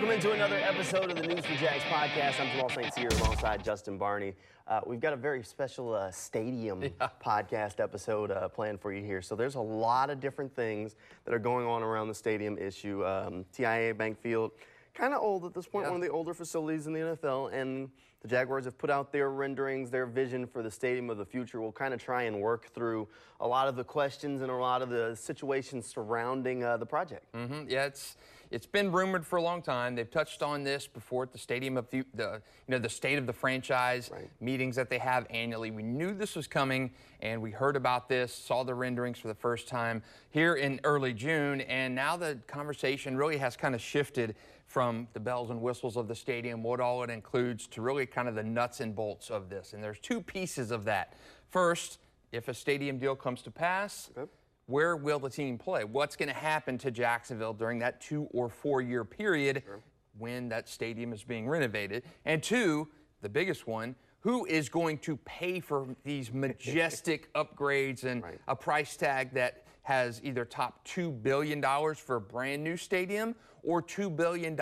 Welcome into another episode of the News for Jags podcast. I'm Jamal St. Cyr alongside Justin Barney. Uh, we've got a very special uh, stadium yeah. podcast episode uh, planned for you here. So there's a lot of different things that are going on around the stadium issue. Um, TIAA Bank Field, kind of old at this point, yeah. one of the older facilities in the NFL, and the Jaguars have put out their renderings, their vision for the stadium of the future. We'll kind of try and work through a lot of the questions and a lot of the situations surrounding uh, the project. Mm-hmm. Yeah, it's it's been rumored for a long time. They've touched on this before at the stadium of the, the you know the state of the franchise right. meetings that they have annually. We knew this was coming, and we heard about this, saw the renderings for the first time here in early June, and now the conversation really has kind of shifted from the bells and whistles of the stadium, what all it includes, to really kind of the nuts and bolts of this. And there's two pieces of that. First, if a stadium deal comes to pass. Okay where will the team play? What's going to happen to Jacksonville during that two or four year period sure. when that stadium is being renovated? And two, the biggest one, who is going to pay for these majestic upgrades and right. a price tag that has either top $2 billion for a brand new stadium or $2 billion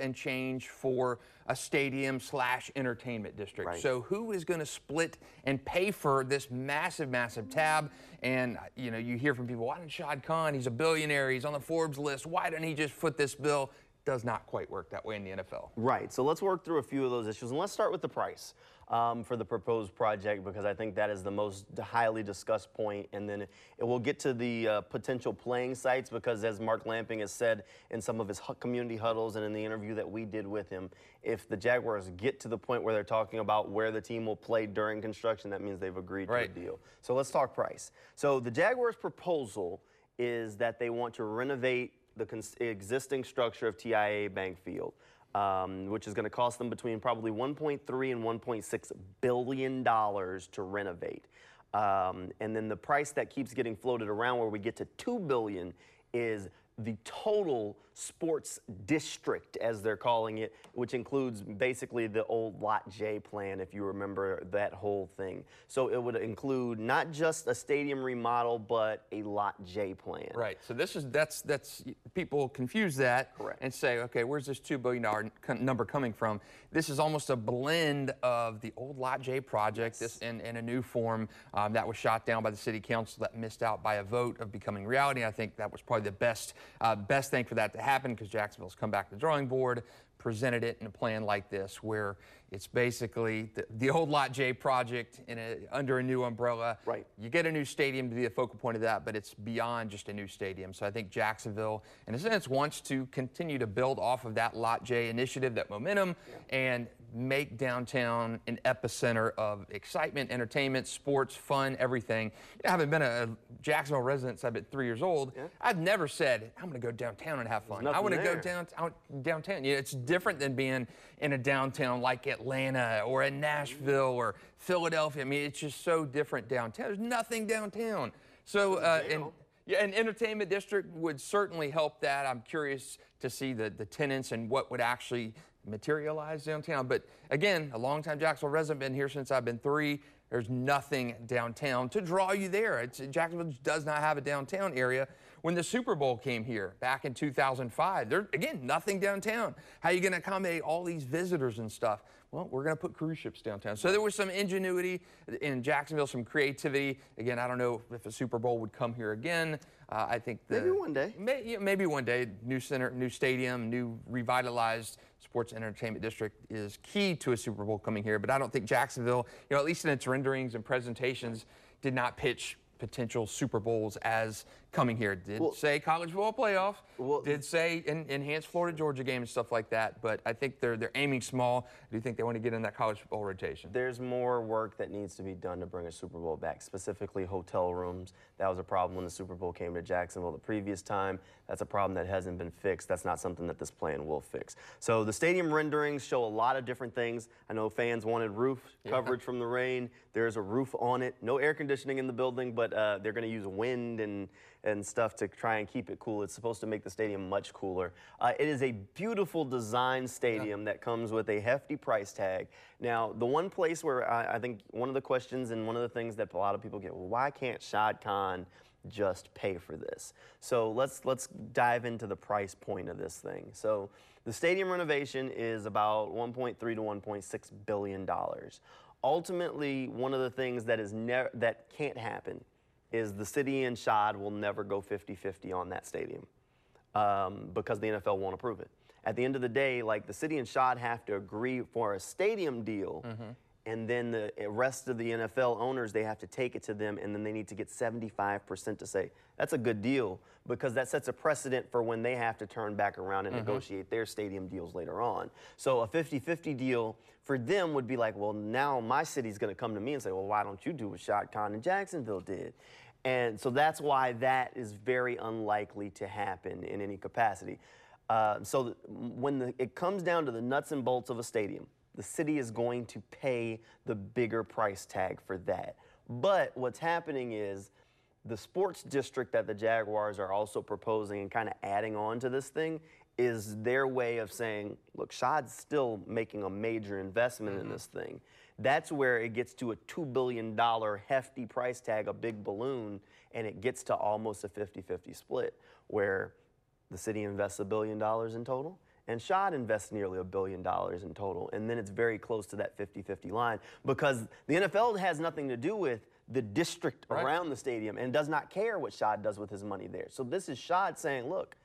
and change for a stadium slash entertainment district. Right. So who is going to split and pay for this massive, massive tab? And, you know, you hear from people, why didn't Shad Khan, he's a billionaire, he's on the Forbes list, why didn't he just foot this bill? Does not quite work that way in the NFL. Right. So let's work through a few of those issues. And let's start with the price um, for the proposed project because I think that is the most highly discussed point. And then it will get to the uh, potential playing sites because, as Mark Lamping has said in some of his community huddles and in the interview that we did with him, if the Jaguars get to the point where they're talking about where the team will play during construction, that means they've agreed right. to a deal. So let's talk price. So the Jaguars' proposal is that they want to renovate the existing structure of TIAA Bank Field um, which is going to cost them between probably 1.3 and 1.6 billion dollars to renovate. Um, and then the price that keeps getting floated around, where we get to two billion, is the total sports district, as they're calling it, which includes basically the old Lot J plan, if you remember that whole thing. So it would include not just a stadium remodel, but a Lot J plan. Right. So this is that's that's people confuse that Correct. and say, okay, where's this two billion dollar number coming from? This is almost a blend of the old Lot J project, this in, in a new form um, that was shot down by the city council that missed out by a vote of becoming reality. I think that was probably the best uh, best thing for that to happen because Jacksonville's come back to the drawing board, presented it in a plan like this where it's basically the, the old Lot J project in a, under a new umbrella. Right. You get a new stadium to be the focal point of that, but it's beyond just a new stadium. So I think Jacksonville, in a sense, wants to continue to build off of that Lot J initiative, that momentum, yeah. and make downtown an epicenter of excitement, entertainment, sports, fun, everything. You know, I haven't been a Jacksonville resident since I've been three years old. Yeah. I've never said, I'm going to go downtown and have fun. I want to go down, downtown. You know, it's different than being in a downtown like Atlanta or in Nashville or Philadelphia. I mean, it's just so different downtown. There's nothing downtown. So, uh, and, yeah, an entertainment district would certainly help that. I'm curious to see the, the tenants and what would actually materialize downtown. But again, a longtime Jacksonville resident, been here since I've been three. There's nothing downtown to draw you there. It's, Jacksonville does not have a downtown area. When the Super Bowl came here back in 2005, there again nothing downtown. How are you going to accommodate all these visitors and stuff? Well, we're going to put cruise ships downtown. So there was some ingenuity in Jacksonville, some creativity. Again, I don't know if a Super Bowl would come here again. Uh, I think the, maybe one day. May, maybe one day. New center, new stadium, new revitalized sports entertainment district is key to a Super Bowl coming here. But I don't think Jacksonville, you know, at least in its renderings and presentations, did not pitch potential Super Bowls as coming here. Did well, say college football playoff. Well, did say in, enhanced Florida Georgia game and stuff like that. But I think they're they're aiming small. Do you think they want to get in that college football rotation? There's more work that needs to be done to bring a Super Bowl back, specifically hotel rooms. That was a problem when the Super Bowl came to Jacksonville the previous time. That's a problem that hasn't been fixed. That's not something that this plan will fix. So the stadium renderings show a lot of different things. I know fans wanted roof yeah. coverage from the rain. There's a roof on it. No air conditioning in the building, but uh, they're going to use wind and and stuff to try and keep it cool. It's supposed to make the stadium much cooler. Uh, it is a beautiful design stadium yeah. that comes with a hefty price tag. Now, the one place where I, I, think one of the questions and one of the things that a lot of people get, well, why can't Shad Khan just pay for this? So let's let's dive into the price point of this thing. So the stadium renovation is about 1.3 to 1.6 billion dollars. Ultimately, one of the things that is that can't happen is the city and Shad will never go 50-50 on that stadium um, because the NFL won't approve it. At the end of the day, like the city and Shad have to agree for a stadium deal, mm-hmm. And then the rest of the NFL owners they have to take it to them, and then they need to get 75% to say that's a good deal because that sets a precedent for when they have to turn back around and mm-hmm. negotiate their stadium deals later on. So a 50-50 deal for them would be like, well, now my city's going to come to me and say, well, why don't you do what Shad Khan and Jacksonville did? And so that's why that is very unlikely to happen in any capacity. Uh, so when the, it comes down to the nuts and bolts of a stadium, the city is going to pay the bigger price tag for that. But what's happening is the sports district that the Jaguars are also proposing and kind of adding on to this thing is their way of saying, look, Shad's still making a major investment mm-hmm. in this thing. That's where it gets to a $2 billion hefty price tag, a big balloon, and it gets to almost a 50 50 split where the city invests a billion dollars in total and Shad invests nearly a billion dollars in total. And then it's very close to that 50 50 line because the NFL has nothing to do with the district right. around the stadium and does not care what Shad does with his money there. So this is Shad saying, look,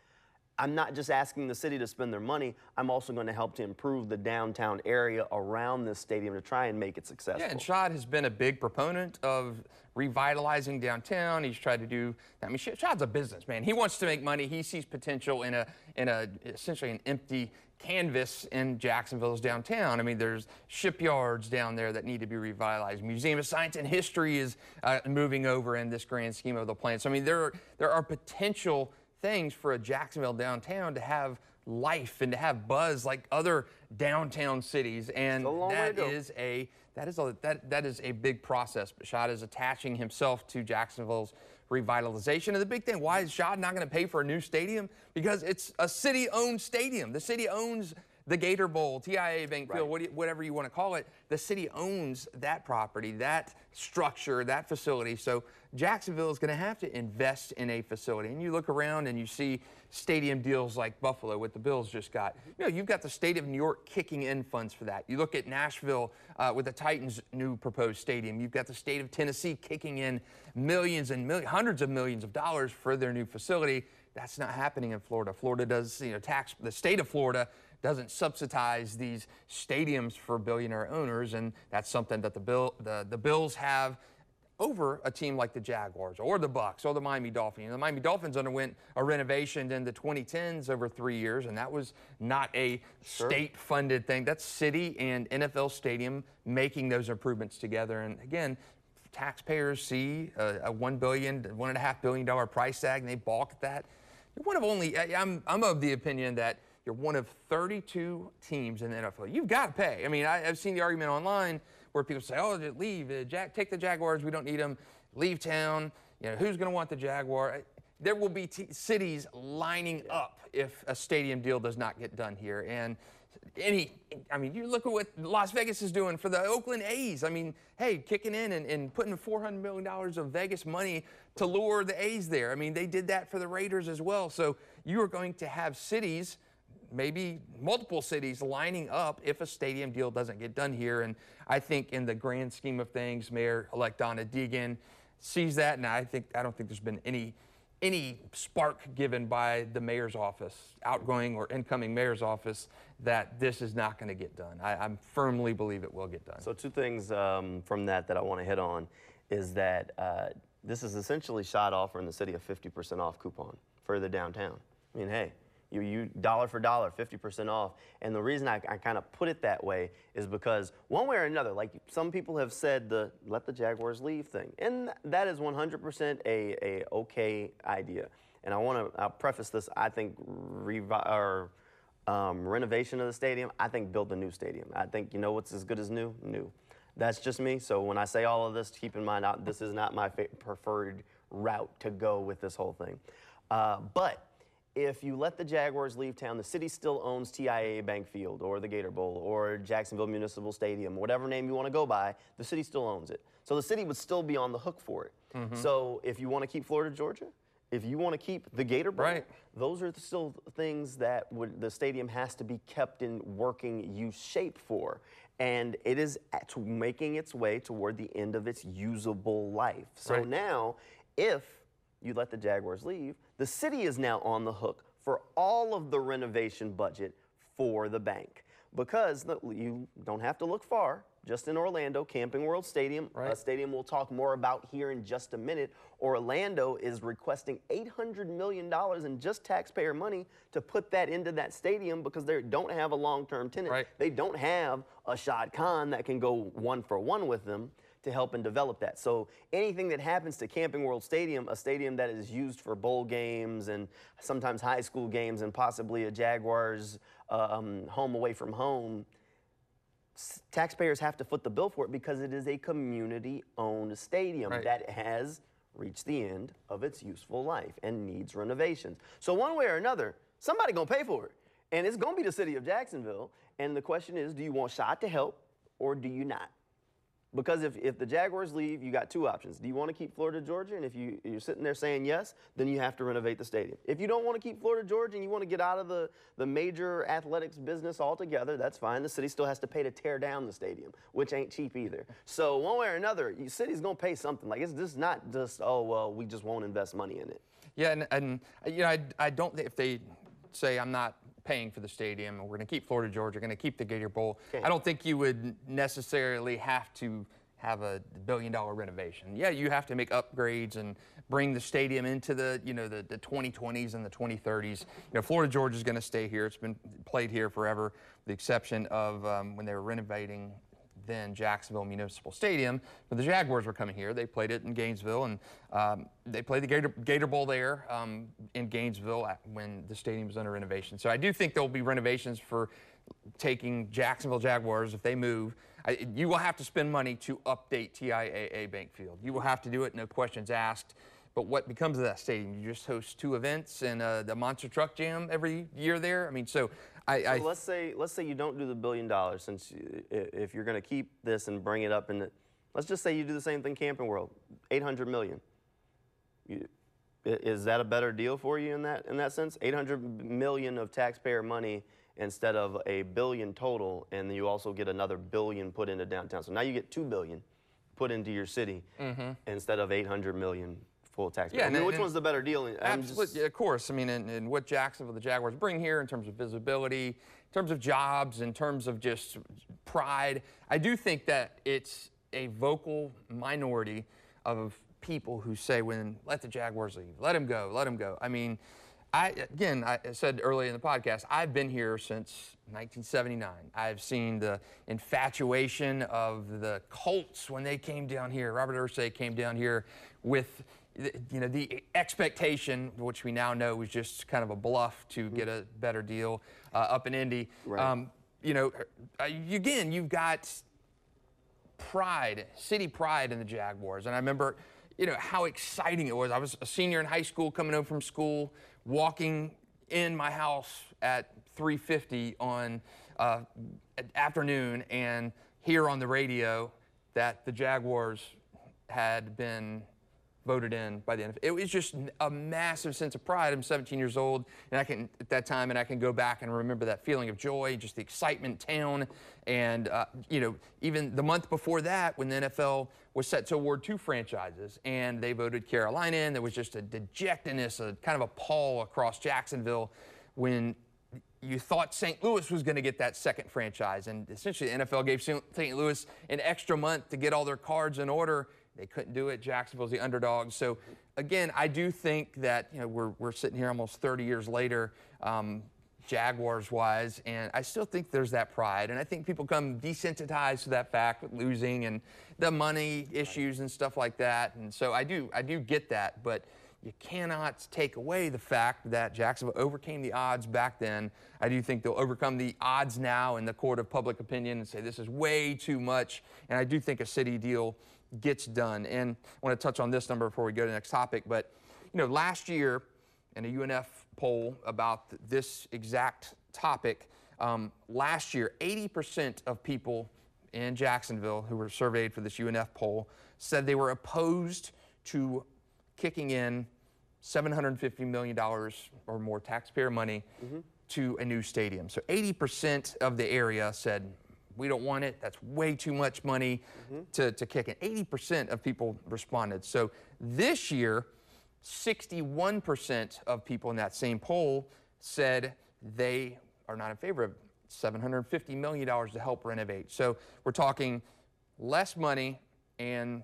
I'm not just asking the city to spend their money, I'm also going to help to improve the downtown area around this stadium to try and make it successful. Yeah, and Shad has been a big proponent of revitalizing downtown. He's tried to do, I mean, Shad's a businessman. He wants to make money. He sees potential in a, in a essentially an empty canvas in Jacksonville's downtown. I mean, there's shipyards down there that need to be revitalized. Museum of Science and History is uh, moving over in this grand scheme of the plan. So, I mean, there are, there are potential things for a Jacksonville downtown to have life and to have buzz like other downtown cities. And that is a that is a that that is a big process. But Shad is attaching himself to Jacksonville's revitalization. And the big thing why is Shad not going to pay for a new stadium? Because it's a city owned stadium. The city owns the Gator Bowl, TIAA Bank Field, right. whatever you want to call it, the city owns that property, that structure, that facility. So Jacksonville is going to have to invest in a facility. And you look around and you see stadium deals like Buffalo, what the Bills just got. You know, you've got the state of New York kicking in funds for that. You look at Nashville uh, with the Titans' new proposed stadium. You've got the state of Tennessee kicking in millions and millions, hundreds of millions of dollars for their new facility. That's not happening in Florida. Florida does, you know, tax the state of Florida doesn't subsidize these stadiums for billionaire owners, and that's something that the bill the, the Bills have over a team like the Jaguars or the Bucks or the Miami Dolphins. The Miami Dolphins underwent a renovation in the 2010s over three years, and that was not a sure. state-funded thing. That's city and NFL stadium making those improvements together. And again, taxpayers see a, a one billion, one and a half billion dollar price tag, and they balk at that. You're one of only. I'm I'm of the opinion that you're one of 32 teams in the NFL. You've got to pay. I mean, I, have seen the argument online where people say, "Oh, leave, uh, Jack, take the Jaguars. We don't need them. Leave town. You know, who's going to want the Jaguar?" There will be t- cities lining up if a stadium deal does not get done here, and any, I mean, you look at what Las Vegas is doing for the Oakland A's. I mean, hey, kicking in and, and putting $400 million of Vegas money to lure the A's there. I mean, they did that for the Raiders as well. So you are going to have cities maybe multiple cities lining up if a stadium deal doesn't get done here. And I think in the grand scheme of things, Mayor-elect Donna Deegan sees that, and I think I don't think there's been any any spark given by the mayor's office, outgoing or incoming mayor's office, that this is not going to get done. I, I, firmly believe it will get done. So two things um, from that that I want to hit on is that uh, this is essentially Shad offering the city a 50% off coupon for the downtown. I mean, hey, you, you dollar for dollar, 50% off. And the reason I, I kind of put it that way is because one way or another, like some people have said the let the Jaguars leave thing. And that is 100% a, a okay idea. And I want to preface this, I think, revi- or, um, renovation of the stadium, I think build a new stadium. I think, you know what's as good as new? New. That's just me. So when I say all of this, keep in mind, this is not my preferred route to go with this whole thing. Uh, but if you let the Jaguars leave town, the city still owns TIAA Bank Field or the Gator Bowl or Jacksonville Municipal Stadium, whatever name you want to go by, the city still owns it. So the city would still be on the hook for it. Mm-hmm. So if you want to keep Florida, Georgia, if you want to keep the Gator Bowl, right. those are still things that would, the stadium has to be kept in working use shape for. And it is making its way toward the end of its usable life. So right. now, if you let the Jaguars leave, the city is now on the hook for all of the renovation budget for the bank because you don't have to look far. Just in Orlando, Camping World Stadium, right. a stadium we'll talk more about here in just a minute. Orlando is requesting $800 million in just taxpayer money to put that into that stadium because they don't have a long term tenant. Right. They don't have a Shad Khan that can go one for one with them to help and develop that. So anything that happens to Camping World Stadium, a stadium that is used for bowl games and sometimes high school games and possibly a Jaguars um, home away from home, taxpayers have to foot the bill for it because it is a community-owned stadium right. that has reached the end of its useful life and needs renovations. So one way or another, somebody gonna pay for it. And it's gonna be the city of Jacksonville. And the question is, do you want Shad to help or do you not? Because if, if the Jaguars leave, you got two options. Do you want to keep Florida Georgia? And if you, you're sitting there saying yes, then you have to renovate the stadium. If you don't want to keep Florida Georgia and you want to get out of the, the major athletics business altogether, that's fine. The city still has to pay to tear down the stadium, which ain't cheap either. So one way or another, the city's going to pay something. Like it's just not just, oh, well, we just won't invest money in it. Yeah, and, and you know, I, I don't, if they say I'm not paying for the stadium, and we're going to keep Florida Georgia, going to keep the Gator Bowl. Okay. I don't think you would necessarily have to have a billion dollar renovation. Yeah, you have to make upgrades and bring the stadium into the, you know, the, the 2020s and the 2030s. You know, Florida Georgia is going to stay here. It's been played here forever, the exception of um, when they were renovating then Jacksonville Municipal Stadium. But the Jaguars were coming here. They played it in Gainesville, and um, they played the Gator, Gator Bowl there um, in Gainesville when the stadium was under renovation. So I do think there will be renovations for taking Jacksonville Jaguars if they move. I, you will have to spend money to update TIAA Bank Field. You will have to do it, no questions asked. But what becomes of that stadium? You just host two events and uh, the Monster Truck Jam every year there. I mean, so I, so I, let's say let's say you don't do the billion dollars since you, if you're going to keep this and bring it up and let's just say you do the same thing Camping World, 800 million. You, is that a better deal for you in that in that sense? 800 million of taxpayer money instead of a billion total, and you also get another billion put into downtown. So now you get two billion put into your city mm-hmm. instead of 800 million full tax. Yeah, I mean, and, which and one's the better deal? absolutely, just... of course. I mean, and, and, what Jacksonville, the Jaguars bring here in terms of visibility, in terms of jobs, in terms of just pride, I do think that it's a vocal minority of people who say, when let the Jaguars leave, let them go, let them go. I mean, I, again, I said earlier in the podcast, I've been here since 1979. I've seen the infatuation of the Colts when they came down here. Robert Irsay came down here with you know, the expectation, which we now know was just kind of a bluff to get a better deal uh, up in Indy. Right. Um, you know, uh, again, you've got pride, city pride in the Jaguars. And I remember, you know, how exciting it was. I was a senior in high school coming home from school, walking in my house at 3.50 on uh, afternoon and hear on the radio that the Jaguars had been voted in by the NFL. It was just a massive sense of pride. I'm 17 years old, and I can at that time, and I can go back and remember that feeling of joy, just the excitement town, and uh, you know, even the month before that, when the NFL was set to award two franchises, and they voted Carolina in, there was just a dejectedness, a kind of a pall across Jacksonville when you thought St. Louis was going to get that second franchise, and essentially the NFL gave St. Louis an extra month to get all their cards in order They couldn't do it. Jacksonville's the underdog. So, again, I do think that you know we're, we're sitting here almost 30 years later, um, Jaguars wise, and I still think there's that pride. And I think people come desensitized to that fact with losing and the money issues and stuff like that. And so I do I do get that, but you cannot take away the fact that Jacksonville overcame the odds back then. I do think they'll overcome the odds now in the court of public opinion and say this is way too much. And I do think a city deal gets done. And I want to touch on this number before we go to the next topic. But, you know, last year in a UNF poll about this exact topic, um, last year, 80% of people in Jacksonville who were surveyed for this UNF poll said they were opposed to kicking in $750 million or more taxpayer money mm-hmm. to a new stadium. So 80% of the area said, we don't want it. That's way too much money mm-hmm. to, to kick in. 80% of people responded. So this year, 61% of people in that same poll said they are not in favor of $750 million to help renovate. So we're talking less money and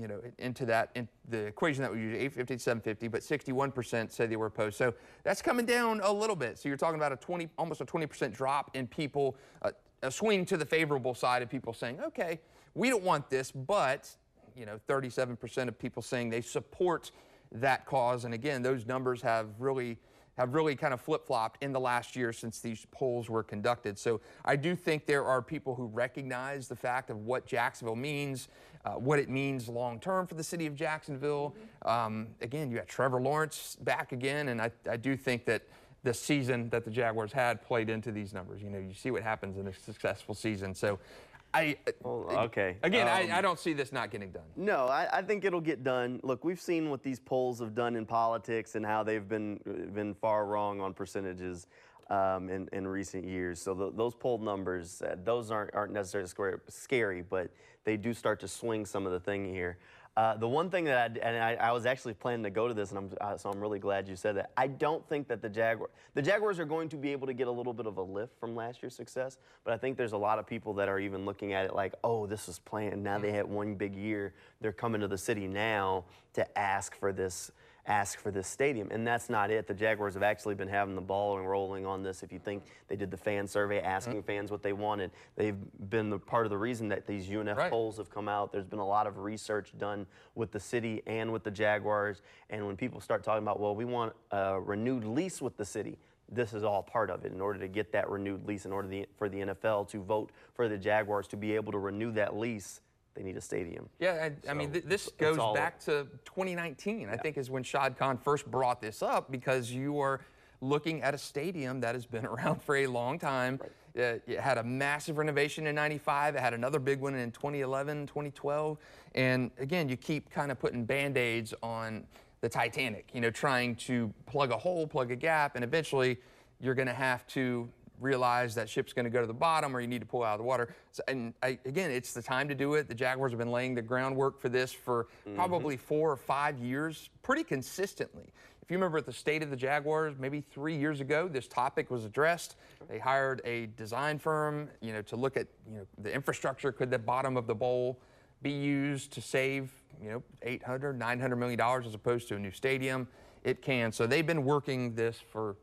you know, into that, in the equation that we use, 850 to 750, but 61% say they were opposed. So that's coming down a little bit. So you're talking about a 20, almost a 20% drop in people, uh, a swing to the favorable side of people saying, okay, we don't want this, but, you know, 37% of people saying they support that cause. And again, those numbers have really have really kind of flip-flopped in the last year since these polls were conducted. So I do think there are people who recognize the fact of what Jacksonville means, uh, what it means long-term for the city of Jacksonville. Um, again, you got Trevor Lawrence back again, and I, I do think that the season that the Jaguars had played into these numbers. You know, you see what happens in a successful season. So I well, okay. Again, um, I, I, don't see this not getting done. No, I, I, think it'll get done. Look, we've seen what these polls have done in politics and how they've been been far wrong on percentages um, in, in recent years. So the, those poll numbers, uh, those aren't aren't necessarily scary, but they do start to swing some of the thing here. Uh, the one thing that I, and I, I, was actually planning to go to this, and I'm, uh, so I'm really glad you said that. I don't think that the Jaguar, the Jaguars are going to be able to get a little bit of a lift from last year's success, but I think there's a lot of people that are even looking at it like, oh, this was planned. Now they mm. had one big year. They're coming to the city now to ask for this ask for this stadium. And that's not it. The Jaguars have actually been having the ball and rolling on this. If you think they did the fan survey asking mm-hmm. fans what they wanted, they've been the part of the reason that these UNF right. polls have come out. There's been a lot of research done with the city and with the Jaguars. And when people start talking about, well, we want a renewed lease with the city, this is all part of it. In order to get that renewed lease, in order for the NFL to vote for the Jaguars to be able to renew that lease, they need a stadium. Yeah, I, so I mean, th- this goes back to 2019, yeah. I think, is when Shad Khan first brought this up because you are looking at a stadium that has been around for a long time. Right. Uh, it had a massive renovation in 95. It had another big one in 2011, 2012. And again, you keep kind of putting band aids on the Titanic, you know, trying to plug a hole, plug a gap, and eventually you're going to have to realize that ship's going to go to the bottom or you need to pull out of the water. So, and I, again, it's the time to do it. The Jaguars have been laying the groundwork for this for mm-hmm. probably four or five years pretty consistently. If you remember at the state of the Jaguars, maybe three years ago, this topic was addressed. They hired a design firm, you know, to look at, you know, the infrastructure. Could the bottom of the bowl be used to save, you know, 800, 900 million dollars as opposed to a new stadium? It can. So they've been working this for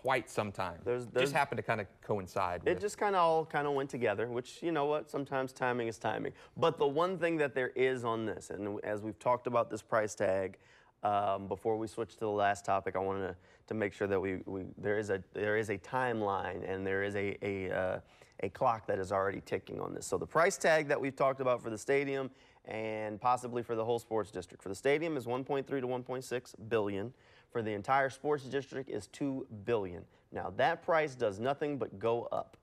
quite some time. There's, there's, just happened to kind of coincide. It just kind of all kind of went together, which you know what, sometimes timing is timing. But the one thing that there is on this, and as we've talked about this price tag, um, before we switch to the last topic, I wanted to, to make sure that we, we there is a there is a timeline and there is a a, uh, a clock that is already ticking on this. So the price tag that we've talked about for the stadium and possibly for the whole sports district for the stadium is 1.3 to 1.6 billion for the entire sports district is 2 billion. Now that price does nothing but go up.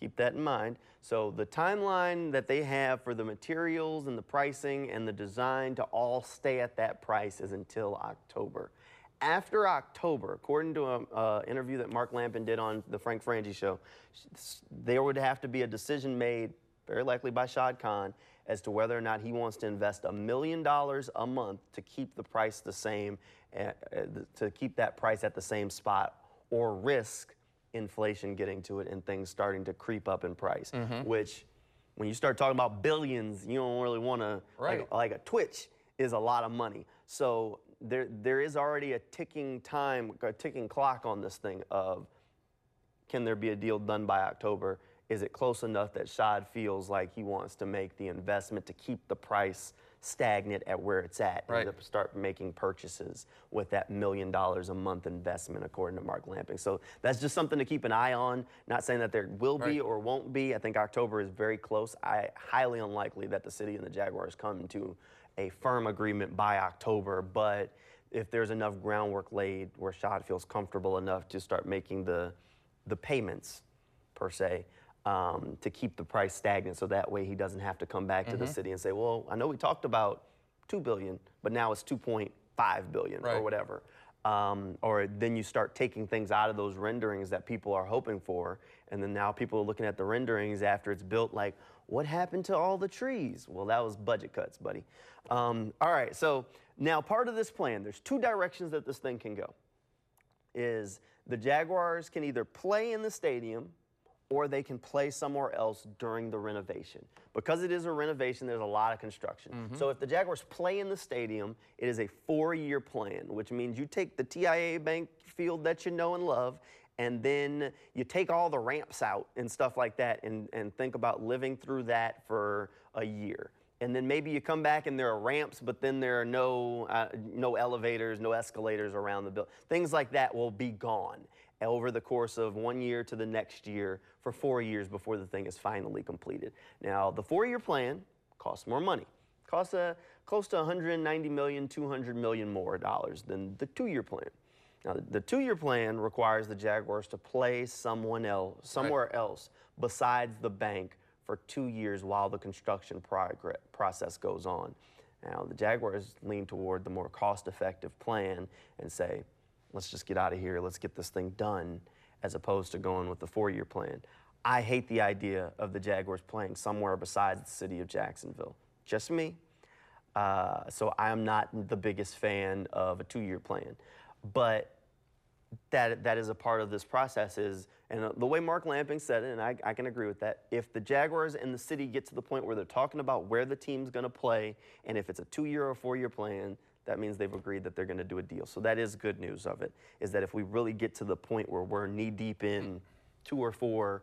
Keep that in mind. So the timeline that they have for the materials and the pricing and the design to all stay at that price is until October. After October, according to an uh, interview that Mark Lamping did on the Frank Frangie show, there would have to be a decision made, very likely by Shad Khan, as to whether or not he wants to invest a million dollars a month to keep the price the same to keep that price at the same spot or risk inflation getting to it and things starting to creep up in price, mm-hmm. which when you start talking about billions, you don't really want to right. like, like, a Twitch. is a lot of money. So there, there is already a ticking time, a ticking clock on this thing of can there be a deal done by October? Is it close enough that Shad feels like he wants to make the investment to keep the price stagnant at where it's at right. and to start making purchases with that million dollars a month investment, according to Mark Lamping. So that's just something to keep an eye on. Not saying that there will right. be or won't be. I think October is very close. I highly unlikely that the city and the Jaguars come to a firm agreement by October, but if there's enough groundwork laid where Shad feels comfortable enough to start making the the payments per se, um, to keep the price stagnant so that way he doesn't have to come back mm-hmm. to the mm-hmm. city and say, well, I know we talked about 2 billion, but now it's 2.5 billion right. or whatever. Um, or then you start taking things out of those renderings that people are hoping for, and then now people are looking at the renderings after it's built like, what happened to all the trees? Well, that was budget cuts, buddy. Um, all right, so now part of this plan, there's two directions that this thing can go. Is the Jaguars can either play in the stadium or they can play somewhere else during the renovation. Because it is a renovation, there's a lot of construction. Mm-hmm. So if the Jaguars play in the stadium, it is a four year plan, which means you take the TIAA Bank field that you know and love, and then you take all the ramps out and stuff like that and, and think about living through that for a year. And then maybe you come back and there are ramps, but then there are no, uh, no elevators, no escalators around the building. Things like that will be gone over the course of one year to the next year for four years before the thing is finally completed. Now, the four-year plan costs more money. Costs a, close to 190 million, 200 million more dollars than the two-year plan. Now, the two-year plan requires the Jaguars to play someone else, somewhere right. else besides the bank for two years while the construction process goes on. Now, the Jaguars lean toward the more cost-effective plan and say, let's just get out of here, let's get this thing done, as opposed to going with the four year plan. I hate the idea of the Jaguars playing somewhere besides the city of Jacksonville. Just me. Uh, so I am not the biggest fan of a two year plan. But that, that is a part of this process is, and the way Mark Lamping said it, and I, I can agree with that, if the Jaguars and the city get to the point where they're talking about where the team's going to play, and if it's a two year or four year plan, that means they've agreed that they're going to do a deal. So that is good news of it, is that if we really get to the point where we're knee deep in two or four,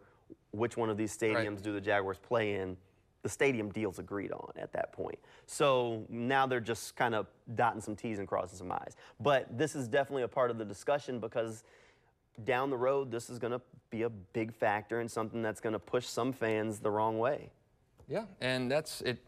which one of these stadiums right. do the Jaguars play in, the stadium deal's agreed on at that point. So now they're just kind of dotting some T's and crossing some I's. But this is definitely a part of the discussion because down the road, this is going to be a big factor and something that's going to push some fans the wrong way. Yeah, and that's it.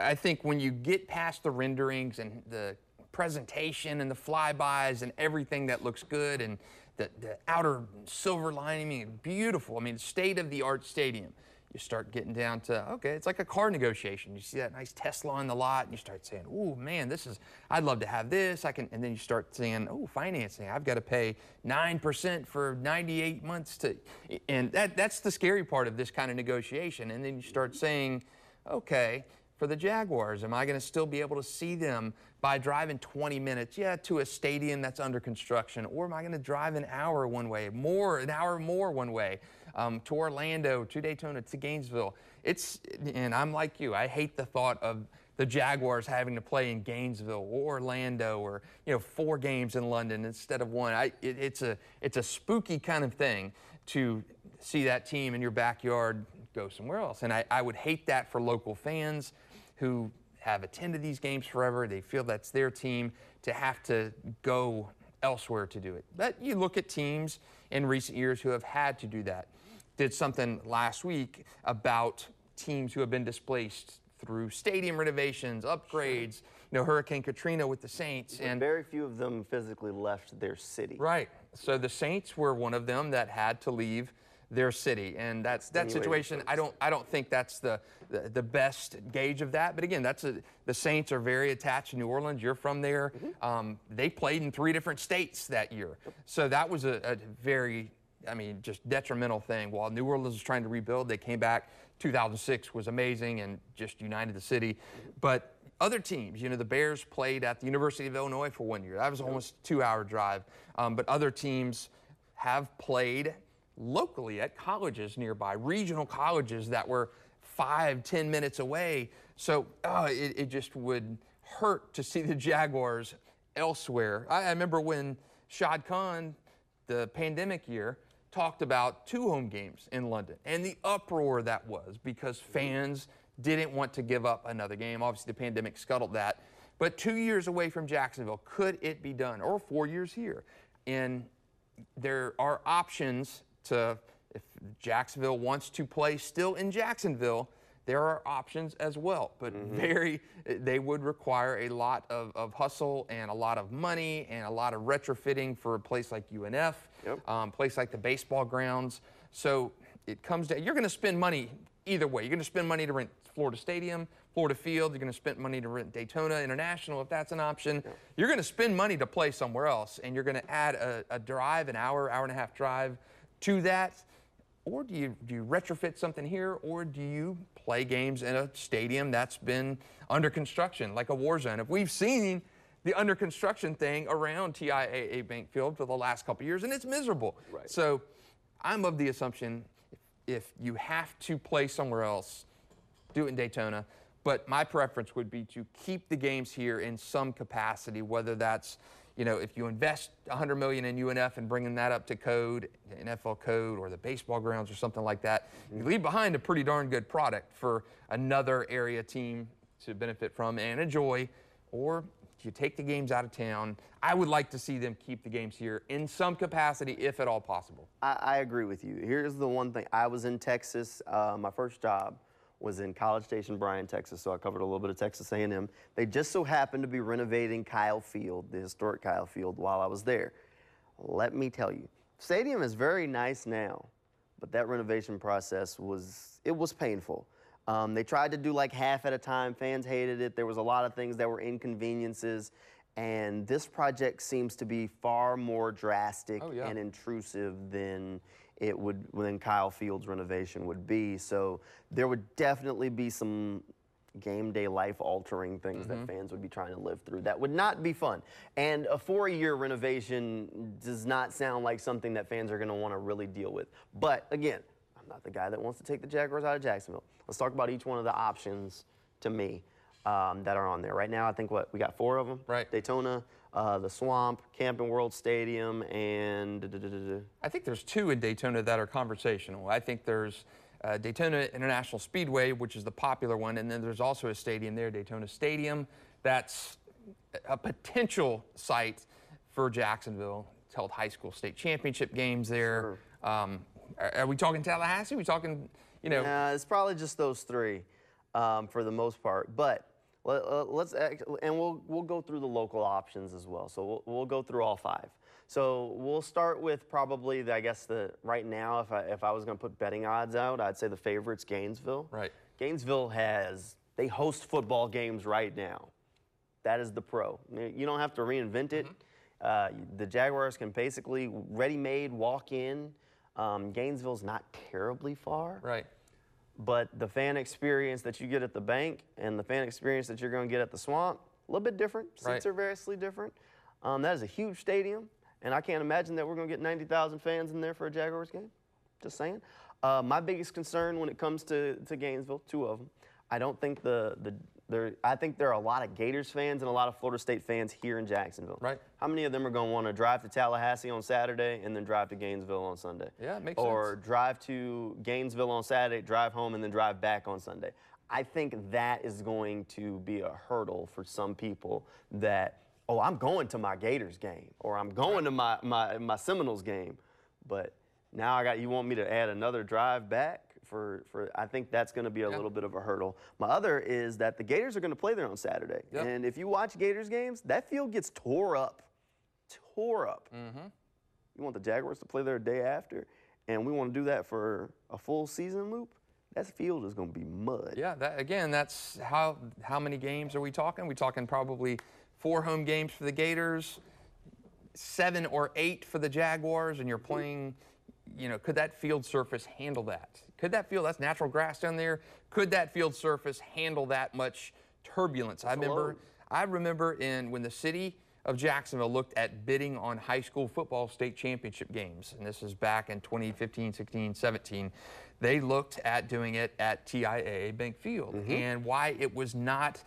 I think when you get past the renderings and the presentation and the flybys and everything that looks good and the, the outer silver lining, beautiful. I mean, state of the art stadium. You start getting down to, okay, it's like a car negotiation. You see that nice Tesla on the lot and you start saying, oh man, this is, I'd love to have this. I can, and then you start saying, oh, financing, I've got to pay 9% for 98 months to, and that, that's the scary part of this kind of negotiation. And then you start saying, okay, for the Jaguars? Am I going to still be able to see them by driving 20 minutes, yeah, to a stadium that's under construction? Or am I going to drive an hour one way, more, an hour more one way, um, to Orlando, to Daytona, to Gainesville? It's, and I'm like you, I hate the thought of the Jaguars having to play in Gainesville or Orlando or, you know, four games in London instead of one. I, it, it's, a, it's a spooky kind of thing to see that team in your backyard go somewhere else. And I, I would hate that for local fans who have attended these games forever. They feel that's their team to have to go elsewhere to do it. But you look at teams in recent years who have had to do that. Did something last week about teams who have been displaced through stadium renovations, upgrades. You know, Hurricane Katrina with the Saints, but and very few of them physically left their city. Right. So the Saints were one of them that had to leave their city. And that's that situation. I don't I don't think that's the, the, the best gauge of that. But again, that's a, the Saints are very attached to New Orleans. You're from there. Mm-hmm. Um, they played in three different states that year, so that was a, a very I mean, just detrimental thing. While New Orleans was trying to rebuild, they came back. 2006 was amazing and just united the city. But other teams, you know, the Bears played at the University of Illinois for one year. That was almost a two-hour drive. Um, but other teams have played locally at colleges nearby, regional colleges that were five, ten minutes away. So uh, it, it just would hurt to see the Jaguars elsewhere. I, I remember when Shad Khan, the pandemic year, talked about two home games in London and the uproar that was because fans didn't want to give up another game. Obviously, the pandemic scuttled that. But two years away from Jacksonville, could it be done? Or four years here? And there are options to, if Jacksonville wants to play still in Jacksonville, there are options as well, but mm-hmm. very, they would require a lot of, of, hustle and a lot of money and a lot of retrofitting for a place like UNF, yep. um, place like the baseball grounds. So it comes down, you're going to spend money either way. You're going to spend money to rent Florida Stadium, Florida Field. You're going to spend money to rent Daytona International if that's an option. Yep. You're going to spend money to play somewhere else, and you're going to add a, a drive, an hour, hour and a half drive to that or do you, do you retrofit something here, or do you play games in a stadium that's been under construction, like a war zone? If we've seen the under construction thing around TIAA Bank Field for the last couple years, and it's miserable. Right. So I'm of the assumption if you have to play somewhere else, do it in Daytona. But my preference would be to keep the games here in some capacity, whether that's you know, if you invest 100 million in UNF and bringing that up to code, NFL code, or the baseball grounds or something like that, you leave behind a pretty darn good product for another area team to benefit from and enjoy, or you take the games out of town. I would like to see them keep the games here in some capacity, if at all possible. I, I agree with you. Here's the one thing: I was in Texas, uh, my first job was in College Station, Bryan, Texas, so I covered a little bit of Texas A&M. They just so happened to be renovating Kyle Field, the historic Kyle Field, while I was there. Let me tell you, stadium is very nice now, but that renovation process was it was painful. Um, they tried to do like half at a time. Fans hated it. There was a lot of things that were inconveniences, and this project seems to be far more drastic oh, yeah. and intrusive than it would than Kyle Fields renovation would be. So there would definitely be some game day life altering things mm-hmm. that fans would be trying to live through. That would not be fun. And a four year renovation does not sound like something that fans are going to want to really deal with. But again, I'm not the guy that wants to take the Jaguars out of Jacksonville. Let's talk about each one of the options to me um, that are on there. Right now, I think what we got four of them. Right. Daytona, uh, the Swamp, Camping World Stadium, and. Da, da, da, I think there's two in Daytona that are conversational. I think there's uh, Daytona International Speedway, which is the popular one, and then there's also a stadium there, Daytona Stadium, that's a potential site for Jacksonville. It's held high school state championship games there. Sure. Um, are, are, we talking Tallahassee? Are we talking, you know? It's probably just those three um, for the most part. But let, us and we'll we'll go through the local options as well. So we'll, we'll go through all five. So we'll start with probably the, I guess the right now if I if I was going to put betting odds out, I'd say the favorites Gainesville. Right. Gainesville has they host football games right now. That is the pro. You don't have to reinvent it. Mm-hmm. Uh, the Jaguars can basically ready-made walk in. Um, Gainesville's not terribly far. Right. But the fan experience that you get at the bank and the fan experience that you're going to get at the swamp, a little bit different. Seats right. are vastly different. Um, that is a huge stadium, and I can't imagine that we're going to get 90,000 fans in there for a Jaguars game. Just saying. Uh, my biggest concern when it comes to, to Gainesville, two of them, I don't think the, the there, I think there are a lot of Gators fans and a lot of Florida State fans here in Jacksonville. Right. How many of them are going to want to drive to Tallahassee on Saturday and then drive to Gainesville on Sunday? Yeah, it makes or sense. Or drive to Gainesville on Saturday, drive home, and then drive back on Sunday. I think that is going to be a hurdle for some people that, oh, I'm going to my Gators game or I'm going to my, my, my Seminoles game. But now I got you want me to add another drive back? For, for I think that's going to be a little bit of a hurdle. My other is that the Gators are going to play there on Saturday. Yep. And if you watch Gators games, that field gets tore up. Tore up. Mm-hmm. You want the Jaguars to play there a day after, and we want to do that for a full season loop? That field is going to be mud. Yeah, that, again, that's how how many games are we talking? We talking probably four home games for the Gators, seven or eight for the Jaguars, and you're playing – you know, could that field surface handle that? Could that field, that's natural grass down there, could that field surface handle that much turbulence? That's I remember, I remember in when the city of Jacksonville looked at bidding on high school football state championship games, and this is back in 2015, 16, 17. They looked at doing it at TIAA Bank Field, mm-hmm. and why it was not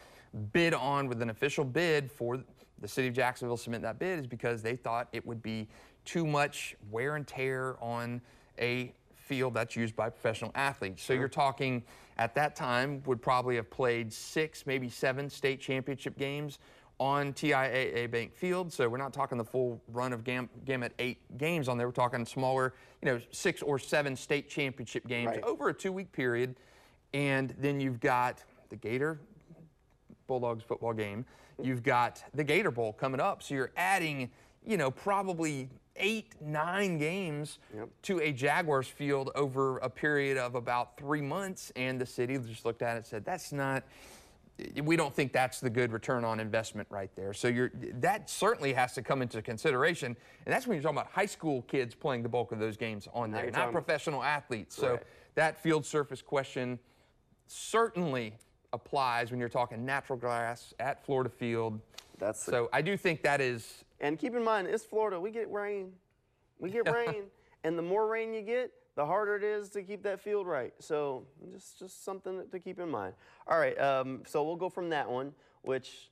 bid on with an official bid for the city of Jacksonville submit that bid is because they thought it would be too much wear and tear on a field that's used by professional athletes. So you're talking at that time would probably have played six, maybe seven state championship games on TIAA Bank Field. So we're not talking the full run of gam- gamut eight games on there. We're talking smaller, you know, six or seven state championship games Right. over a two-week period. And then you've got the Gator Bulldogs football game. You've got the Gator Bowl coming up. So you're adding, you know, probably eight, nine games to a Jaguars field over a period of about three months. And the city just looked at it and said, that's not, we don't think that's the good return on investment right there. So you're, that certainly has to come into consideration. And that's when you're talking about high school kids playing the bulk of those games on there, not professional athletes. So Right. that field surface question certainly applies when you're talking natural grass at Florida Field. That's so I do think that is And keep in mind, it's Florida. We get rain. We get rain. And the more rain you get, the harder it is to keep that field right. So just just something to keep in mind. All right. Um, so we'll go from that one, which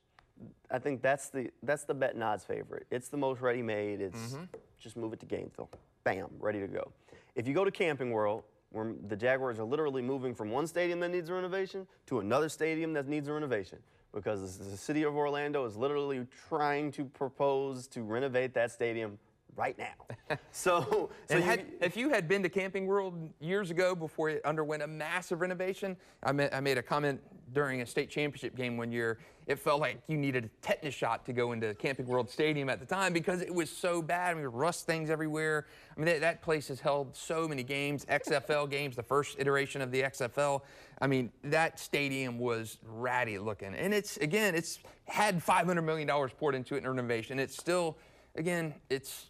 I think that's the that's the bet odds favorite. It's the most ready made. It's just move it to Gainesville. Bam, ready to go. If you go to Camping World, where the Jaguars are literally moving from one stadium that needs a renovation to another stadium that needs a renovation because the city of Orlando is literally trying to propose to renovate that stadium right now. so, so you- had, if you had been to Camping World years ago before it underwent a massive renovation, I, ma- I made a comment during a state championship game one year. It felt like you needed a tetanus shot to go into Camping World Stadium at the time because it was so bad. I mean, rust things everywhere. I mean, that, that place has held so many games, XFL games, the first iteration of the XFL. I mean, that stadium was ratty looking. And it's, again, it's had $500 million poured into it in renovation. It's still, again, it's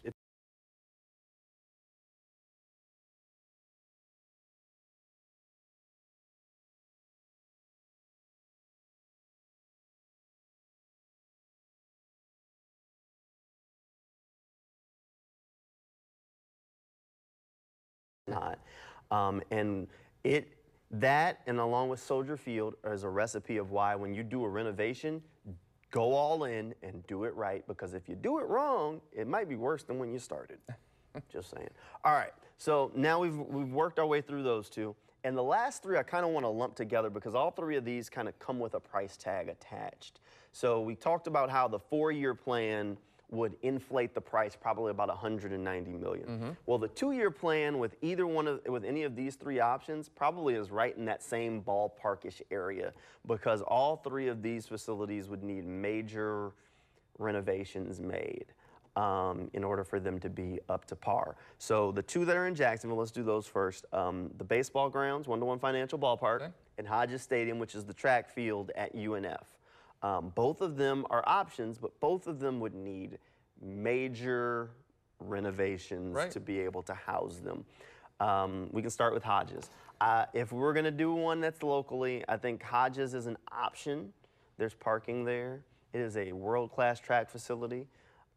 Um, and it that and along with Soldier Field is a recipe of why when you do a renovation, go all in and do it right because if you do it wrong, it might be worse than when you started. Just saying. All right. So now we've we've worked our way through those two. And the last three I kind of want to lump together because all three of these kind of come with a price tag attached. So we talked about how the four-year plan would inflate the price probably about 190 million. Well, the two-year plan with either one of with any of these three options probably is right in that same ballparkish area because all three of these facilities would need major renovations made um, in order for them to be up to par. So the two that are in Jacksonville, let's do those first. Um, the baseball grounds, one to one financial ballpark, and Hodges Stadium, which is the track field at UNF. Um, both of them are options, but both of them would need major renovations Right. to be able to house them. Um, we can start with Hodges. Uh, if we're going to do one that's locally, I think Hodges is an option. There's parking there. It is a world-class track facility.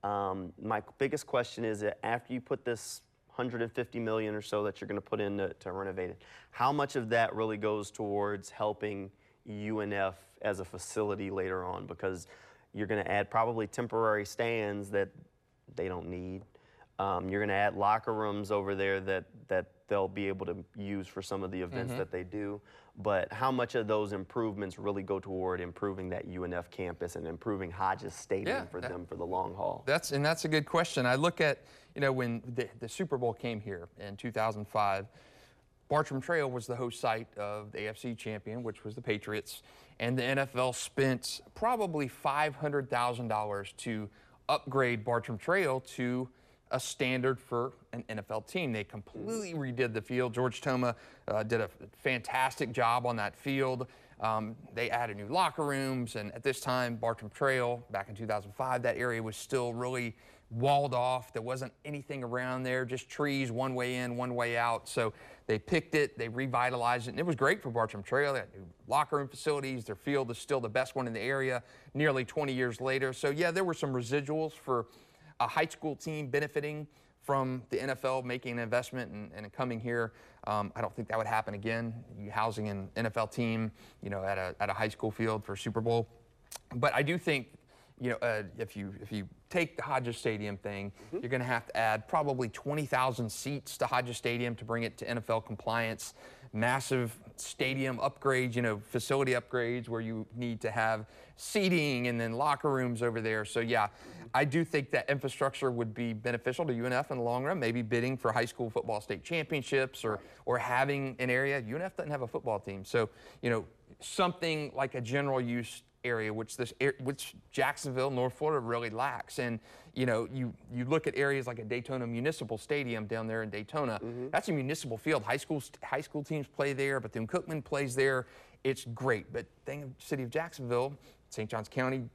Um, my biggest question is that after you put this 150 million or so that you're going to put in to, to renovate it, how much of that really goes towards helping UNF as a facility later on? Because you're going to add probably temporary stands that they don't need. Um, you're going to add locker rooms over there that, that they'll be able to use for some of the events that they do. But how much of those improvements really go toward improving that UNF campus and improving Hodges Stadium Yeah, for that- them for the long haul? That's and that's a good question. I look at you know when the, the Super Bowl came here in 2005, Bartram Trail was the host site of the AFC champion, which was the Patriots, and the NFL spent probably $500,000 to upgrade Bartram Trail to a standard for an NFL team. They completely redid the field. George Toma uh, did a fantastic job on that field. Um, they added new locker rooms, and at this time, Bartram Trail, back in 2005, that area was still really walled off. There wasn't anything around there, just trees, one way in, one way out. So they picked it, they revitalized it, and it was great for Bartram Trail. They had new locker room facilities. Their field is still the best one in the area nearly 20 years later. So, yeah, there were some residuals for a high school team benefiting from the NFL making an investment and, and coming here. Um, I don't think that would happen again. You housing an NFL team, you know, at a, at a high school field for Super Bowl. but I do think, you know, uh, if you if you take the Hodges Stadium thing, mm-hmm. you're going to have to add probably 20,000 seats to Hodges Stadium to bring it to NFL compliance. Massive stadium upgrades, you know, facility upgrades where you need to have seating and then locker rooms over there. So yeah, I do think that infrastructure would be beneficial to UNF in the long run. Maybe bidding for high school football state championships or or having an area. UNF doesn't have a football team, so you know something like a general use area, which this which Jacksonville, North Florida really lacks. And you know, you you look at areas like a Daytona Municipal Stadium down there in Daytona. Mm-hmm. That's a municipal field. High school high school teams play there, but then Cookman plays there. It's great. But thing, city of Jacksonville, St. Johns County,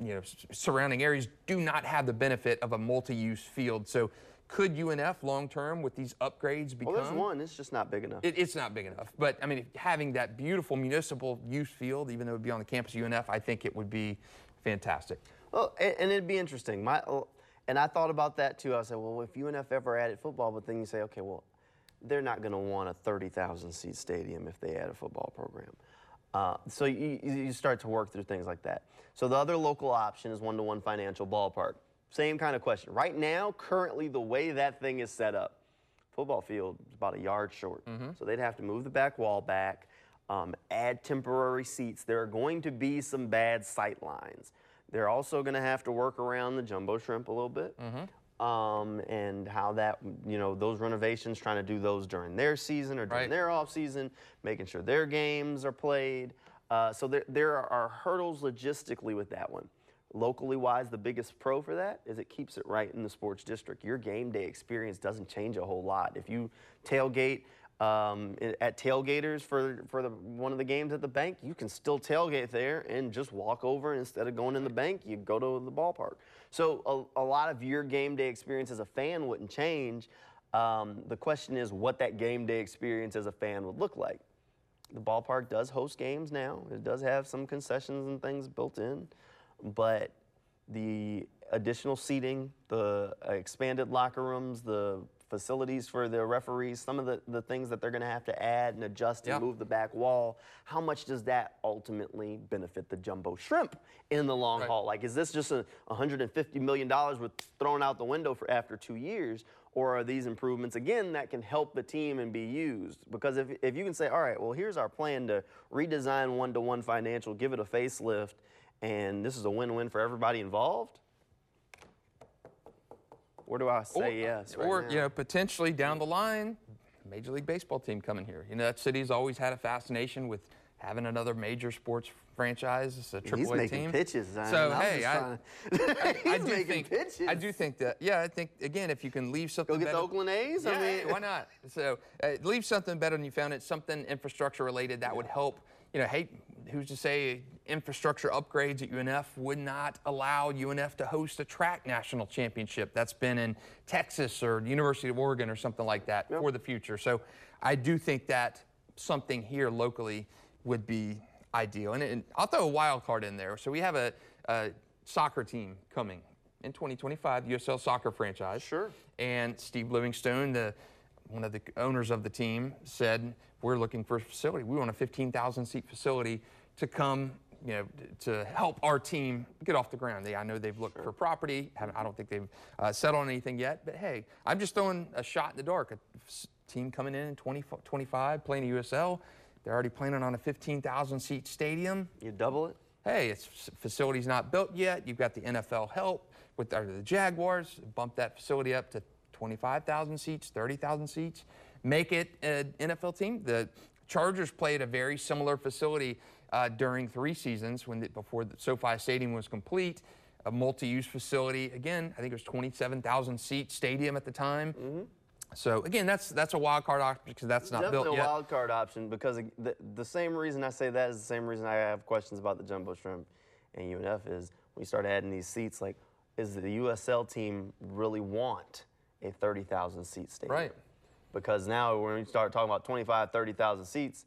you know, surrounding areas do not have the benefit of a multi-use field. So could UNF long term with these upgrades become? Well, there's one. It's just not big enough. It, it's not big enough. But I mean, having that beautiful municipal use field, even though it would be on the campus of UNF, I think it would be fantastic. Well, and, and it'd be interesting. My, and I thought about that too. I said, well, if UNF ever added football, but then you say, okay, well, they're not going to want a 30,000 seat stadium if they add a football program. Uh, so you, you start to work through things like that. So the other local option is one-to-one financial ballpark. Same kind of question. Right now, currently, the way that thing is set up, football field is about a yard short. Mm-hmm. So they'd have to move the back wall back, um, add temporary seats. There are going to be some bad sight lines. They're also going to have to work around the jumbo shrimp a little bit. Mm-hmm. Um, and how that, you know, those renovations, trying to do those during their season or during right. their off season, making sure their games are played. Uh, so there, there are hurdles logistically with that one. Locally wise, the biggest pro for that is it keeps it right in the sports district. Your game day experience doesn't change a whole lot. If you tailgate um, at tailgaters for for the, one of the games at the bank, you can still tailgate there and just walk over instead of going in the bank. You go to the ballpark. So a, a lot of your game day experience as a fan wouldn't change. Um, the question is what that game day experience as a fan would look like. The ballpark does host games now. It does have some concessions and things built in but the additional seating, the uh, expanded locker rooms, the facilities for the referees, some of the, the things that they're going to have to add and adjust and move the back wall, how much does that ultimately benefit the jumbo shrimp in the long right. haul? Like, is this just a $150 million with thrown out the window for after two years? Or are these improvements, again, that can help the team and be used? Because if, if you can say, all right, well, here's our plan to redesign one to one financial, give it a facelift, and this is a win-win for everybody involved? Where do I say or, yes? Right or now? you know, potentially down the line, Major League Baseball team coming here. You know, that city's always had a fascination with having another major sports franchise. It's a AAA He's making team. pitches. so hey, I, I, I, do think pitches. I do think that. Yeah, I think again, if you can leave something. Go get better, the Oakland A's. Yeah, I mean, why not? So uh, leave something better than you found it. Something infrastructure related that yeah. would help. You know, hey, who's to say infrastructure upgrades at UNF would not allow UNF to host a track national championship that's been in Texas or University of Oregon or something like that yep. for the future. So I do think that something here locally would be ideal. And, and I'll throw a wild card in there. So we have a, a soccer team coming in 2025, USL soccer franchise. Sure. And Steve Livingstone, the one of the owners of the team, said, we're looking for a facility. We want a 15,000 seat facility to come you know, to help our team get off the ground. They, I know they've looked sure. for property. I don't think they've uh, settled on anything yet. But hey, I'm just throwing a shot in the dark. A team coming in in 20, 25, playing a USL. They're already planning on a 15,000 seat stadium. You double it? Hey, it's facility's not built yet. You've got the NFL help with the, the Jaguars. Bump that facility up to 25,000 seats, 30,000 seats. Make it an NFL team. The Chargers played a very similar facility uh, during three seasons when the, before the SoFi Stadium was complete. A multi-use facility. Again, I think it was 27,000 seat stadium at the time. Mm-hmm. So again, that's that's a wild card option because that's not Definitely built yet. a wild card option because the, the same reason I say that is the same reason I have questions about the jumbo shrimp and UNF is when you start adding these seats, like, is the USL team really want a 30,000 seat stadium? Right. Because now when you start talking about 25, 30,000 seats,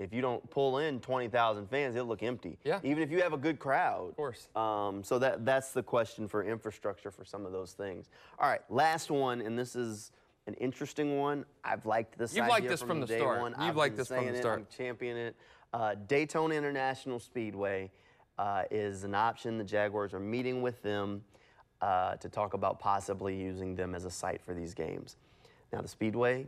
if you don't pull in 20,000 fans, it'll look empty. Yeah. Even if you have a good crowd. Of course. Um, so that that's the question for infrastructure for some of those things. All right, last one, and this is an interesting one. I've liked this. You've liked this from, from the start. One. You've I've liked this from the start. It, I'm championing it. Uh, Daytona International Speedway. uh, is an option. The Jaguars are meeting with them uh, to talk about possibly using them as a site for these games. Now, the Speedway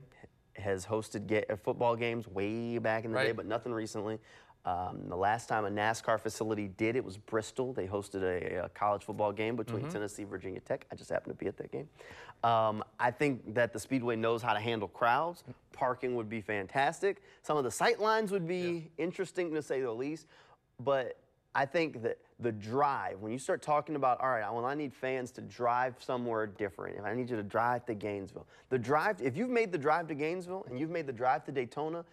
has hosted ga- uh, football games way back in the day, but nothing recently. Um, the last time a NASCAR facility did it was Bristol. They hosted a, a college football game between Tennessee, and Virginia Tech. I just happened to be at that game. Um, I think that the Speedway knows how to handle crowds. Parking would be fantastic. Some of the sight lines would be interesting to say the least. But I think that the drive, when you start talking about, all right, well, I need fans to drive somewhere different. If I need you to drive to Gainesville, the drive, if you've made the drive to Gainesville and you've made the drive to Daytona,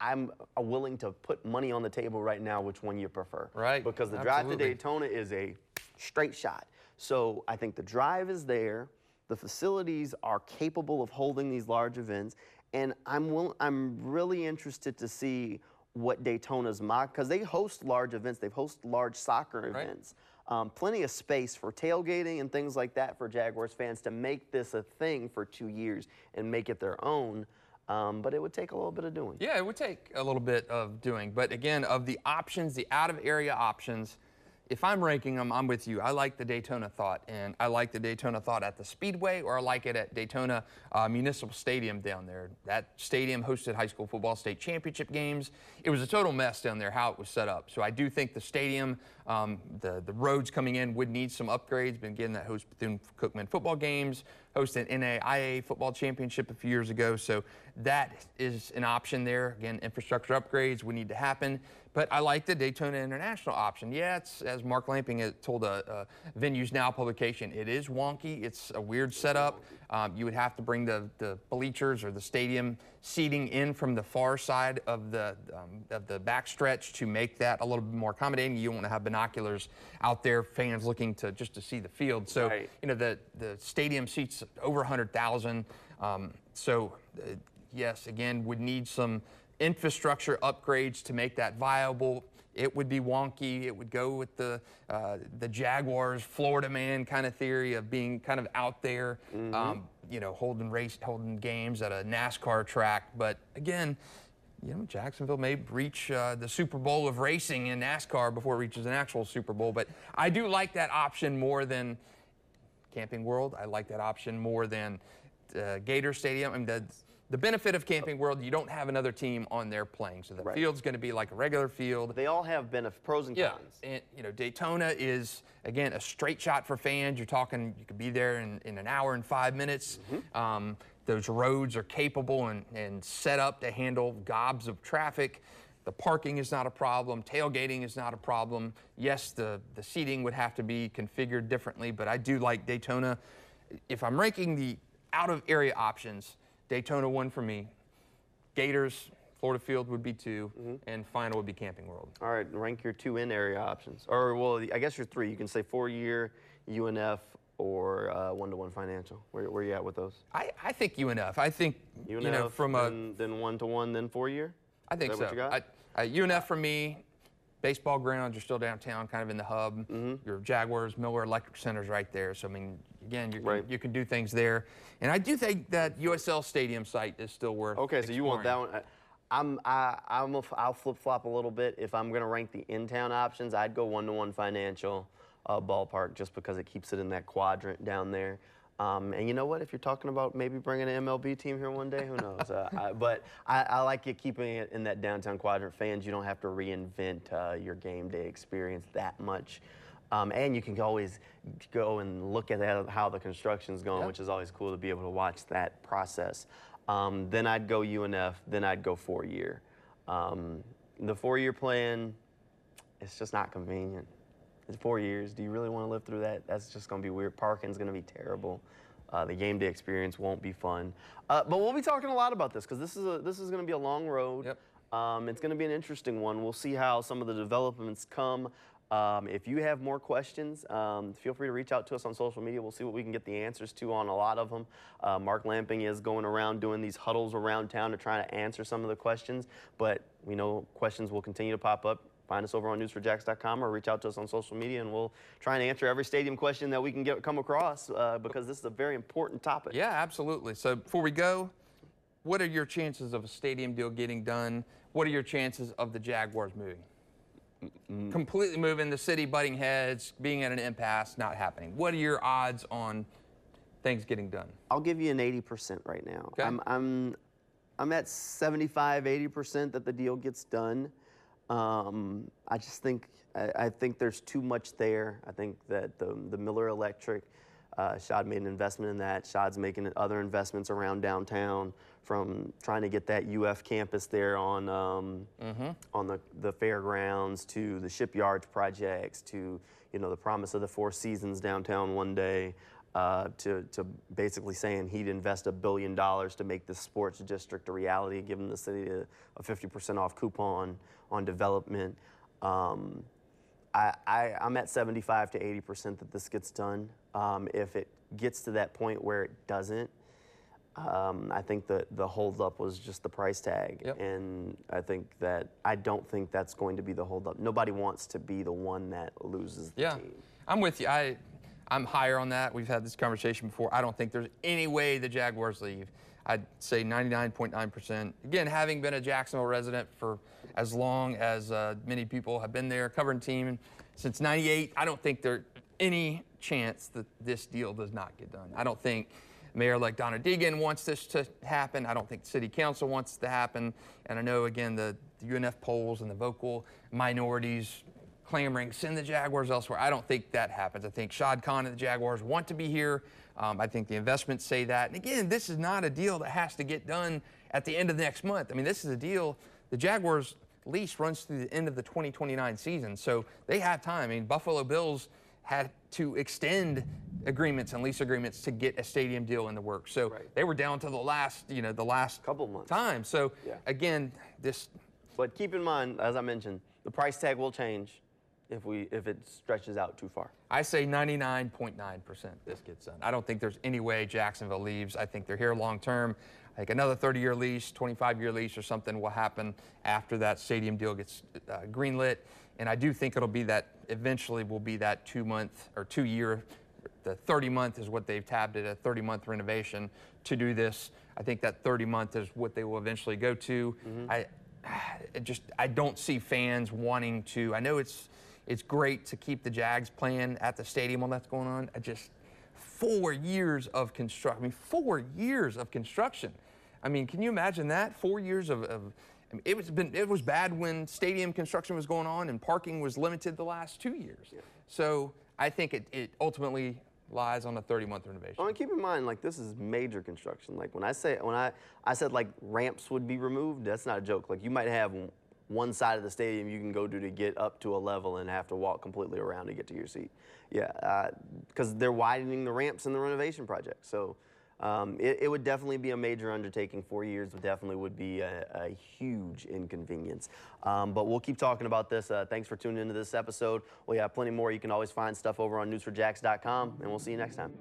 I'm willing to put money on the table right now which one you prefer. Right, Because the drive to. Daytona is a straight shot. So I think the drive is there. The facilities are capable of holding these large events. And I'm, will, I'm really interested to see what Daytona's mock, because they host large events. They've hosted large soccer Right. events. Um, plenty of space for tailgating and things like that for Jaguars fans to make this a thing for two years and make it their own. Um, but it would take a little bit of doing. Yeah, it would take a little bit of doing. But again, of the options, the out of area options, if I'm ranking them, I'm with you. I like the Daytona thought, and I like the Daytona thought at the Speedway, or I like it at Daytona uh, Municipal Stadium down there. That stadium hosted high school football state championship games. It was a total mess down there how it was set up. So I do think the stadium, um, the the roads coming in would need some upgrades. Been getting that host Bethune Cookman football games, hosted NAIA football championship a few years ago. So that is an option there. Again, infrastructure upgrades would need to happen. But I like the Daytona International option. Yeah, it's as Mark Lamping told a, a Venues Now publication, it is wonky. It's a weird setup. Um, you would have to bring the, the bleachers or the stadium seating in from the far side of the um, of the backstretch to make that a little bit more accommodating. You don't want to have binoculars out there, fans looking to just to see the field. So Right. you know the the stadium seats over 100,000. Um, so uh, yes, again, would need some infrastructure upgrades to make that viable. It would be wonky. It would go with the uh, the Jaguars, Florida man kind of theory of being kind of out there, um, you know, holding race, holding games at a NASCAR track. But again, you know, Jacksonville may reach uh, the Super Bowl of racing in NASCAR before it reaches an actual Super Bowl. But I do like that option more than Camping World. I like that option more than uh, Gator Stadium. I mean, the, the benefit of Camping World, you don't have another team on there playing, so the Right. field's going to be like a regular field. They all have benef- pros and Yeah, cons. and you know Daytona is again a straight shot for fans. You're talking you could be there in, in an hour and five minutes. Um, those roads are capable and, and set up to handle gobs of traffic. The parking is not a problem. Tailgating is not a problem. Yes, the the seating would have to be configured differently, but I do like Daytona. If I'm ranking the out of area options, Daytona one for me. Gators, Florida Field would be 2 mm-hmm. and final would be Camping World. All right, rank your two in area options. Or, well, I guess your three. You can say four year, UNF, or one to one financial. Where, where you at with those? I, I think UNF. I think UNF, you know from a then, then one to one, then four year? I think Is so. that what you got? I, I, UNF for me, baseball grounds. You're still downtown, kind of in the hub. Mm-hmm. Your Jaguars, Miller Electric Center's right there. So I mean, again, you can, Right. you can do things there. And I do think that USL Stadium site is still worth. Okay, so you want that one. I'm, I, I'm a, I'll flip flop a little bit. If I'm going to rank the in town options, I'd go one to one financial uh, ballpark just because it keeps it in that quadrant down there. Um, and you know what? If you're talking about maybe bringing an MLB team here one day, who knows? uh, I, but I, I like it keeping it in that downtown quadrant. Fans, you don't have to reinvent uh, your game day experience that much. Um, and you can always go and look at how the construction's going, Yeah. which is always cool to be able to watch that process. Um, then I'd go UNF. Then I'd go four year. Um, the four year plan, it's just not convenient. It's four years. Do you really want to live through that? That's just going to be weird. Parking's going to be terrible. Uh, the game day experience won't be fun. Uh, but we'll be talking a lot about this because this is a, this is going to be a long road. Yep. Um, it's going to be an interesting one. We'll see how some of the developments come. Um, if you have more questions, um, feel free to reach out to us on social media. We'll see what we can get the answers to on a lot of them. Uh, Mark Lamping is going around doing these huddles around town to try to answer some of the questions, but we know questions will continue to pop up. Find us over on news4jax.com or reach out to us on social media, and we'll try and answer every stadium question that we can get come across uh, because this is a very important topic. Yeah, absolutely. So before we go, what are your chances of a stadium deal getting done? What are your chances of the Jaguars moving? completely moving, the city butting heads, being at an impasse, not happening. What are your odds on things getting done? I'll give you an 80% right now. Okay. I'm, I'm, I'm at 75, 80% that the deal gets done. Um, I just think I, I think there's too much there. I think that the, the Miller Electric, uh, Shad made an investment in that. Shad's making other investments around downtown, from trying to get that UF campus there on um, on the, the fairgrounds to the shipyards projects to you know the promise of the Four Seasons downtown one day. Uh, to, to basically saying he'd invest a billion dollars to make this sports district a reality, giving the city a, a 50% off coupon on development. Um, I, I, I'm at 75 to 80% that this gets done. Um, if it gets to that point where it doesn't, um, I think that the holdup was just the price tag. Yep. And I think that I don't think that's going to be the holdup. Nobody wants to be the one that loses the Yeah, team. I'm with you. I, I'm higher on that. We've had this conversation before. I don't think there's any way the Jaguars leave. I'd say 99.9%. Again, having been a Jacksonville resident for as long as uh, many people have been there, covering team since 98, I don't think there's any chance that this deal does not get done. I don't think Mayor like Donna Deegan wants this to happen. I don't think city council wants it to happen. And I know, again, the, the UNF polls and the vocal minorities clamoring, send the Jaguars elsewhere. I don't think that happens. I think Shad Khan and the Jaguars want to be here. Um, I think the investments say that. And again, this is not a deal that has to get done at the end of the next month. I mean, this is a deal, the Jaguars lease runs through the end of the 2029 season. So they have time. I mean, Buffalo Bills had to extend agreements and lease agreements to get a stadium deal in the works. So Right. they were down to the last, you know, the last Couple months. time. So Yeah. again, this But keep in mind, as I mentioned, the price tag will change if we if it stretches out too far. I say 99.9% this gets done. I don't think there's any way Jacksonville leaves. I think they're here long term. I think another 30 year lease, 25 year lease, or something will happen after that stadium deal gets uh, greenlit. And I do think it'll be that eventually will be that two month or two year. The 30 month is what they've tabbed it a 30 month renovation to do this. I think that 30 month is what they will eventually go to. I it just I don't see fans wanting to. I know it's it's great to keep the Jags playing at the stadium while that's going on. I just four years of construction. I mean, four years of construction. I mean, can you imagine that? Four years of. of I mean, it was been it was bad when stadium construction was going on and parking was limited the last two years. So I think it, it ultimately lies on a 30-month renovation. Oh, and keep in mind, like this is major construction. Like when I say when I I said like ramps would be removed, that's not a joke. Like you might have one side of the stadium you can go to to get up to a level and have to walk completely around to get to your seat. Yeah, because they're widening the ramps in the renovation project. So. Um, it, it would definitely be a major undertaking. Four years definitely would be a, a huge inconvenience. Um, but we'll keep talking about this. Uh, thanks for tuning into this episode. We have plenty more. You can always find stuff over on news4jax.com, and we'll see you next time.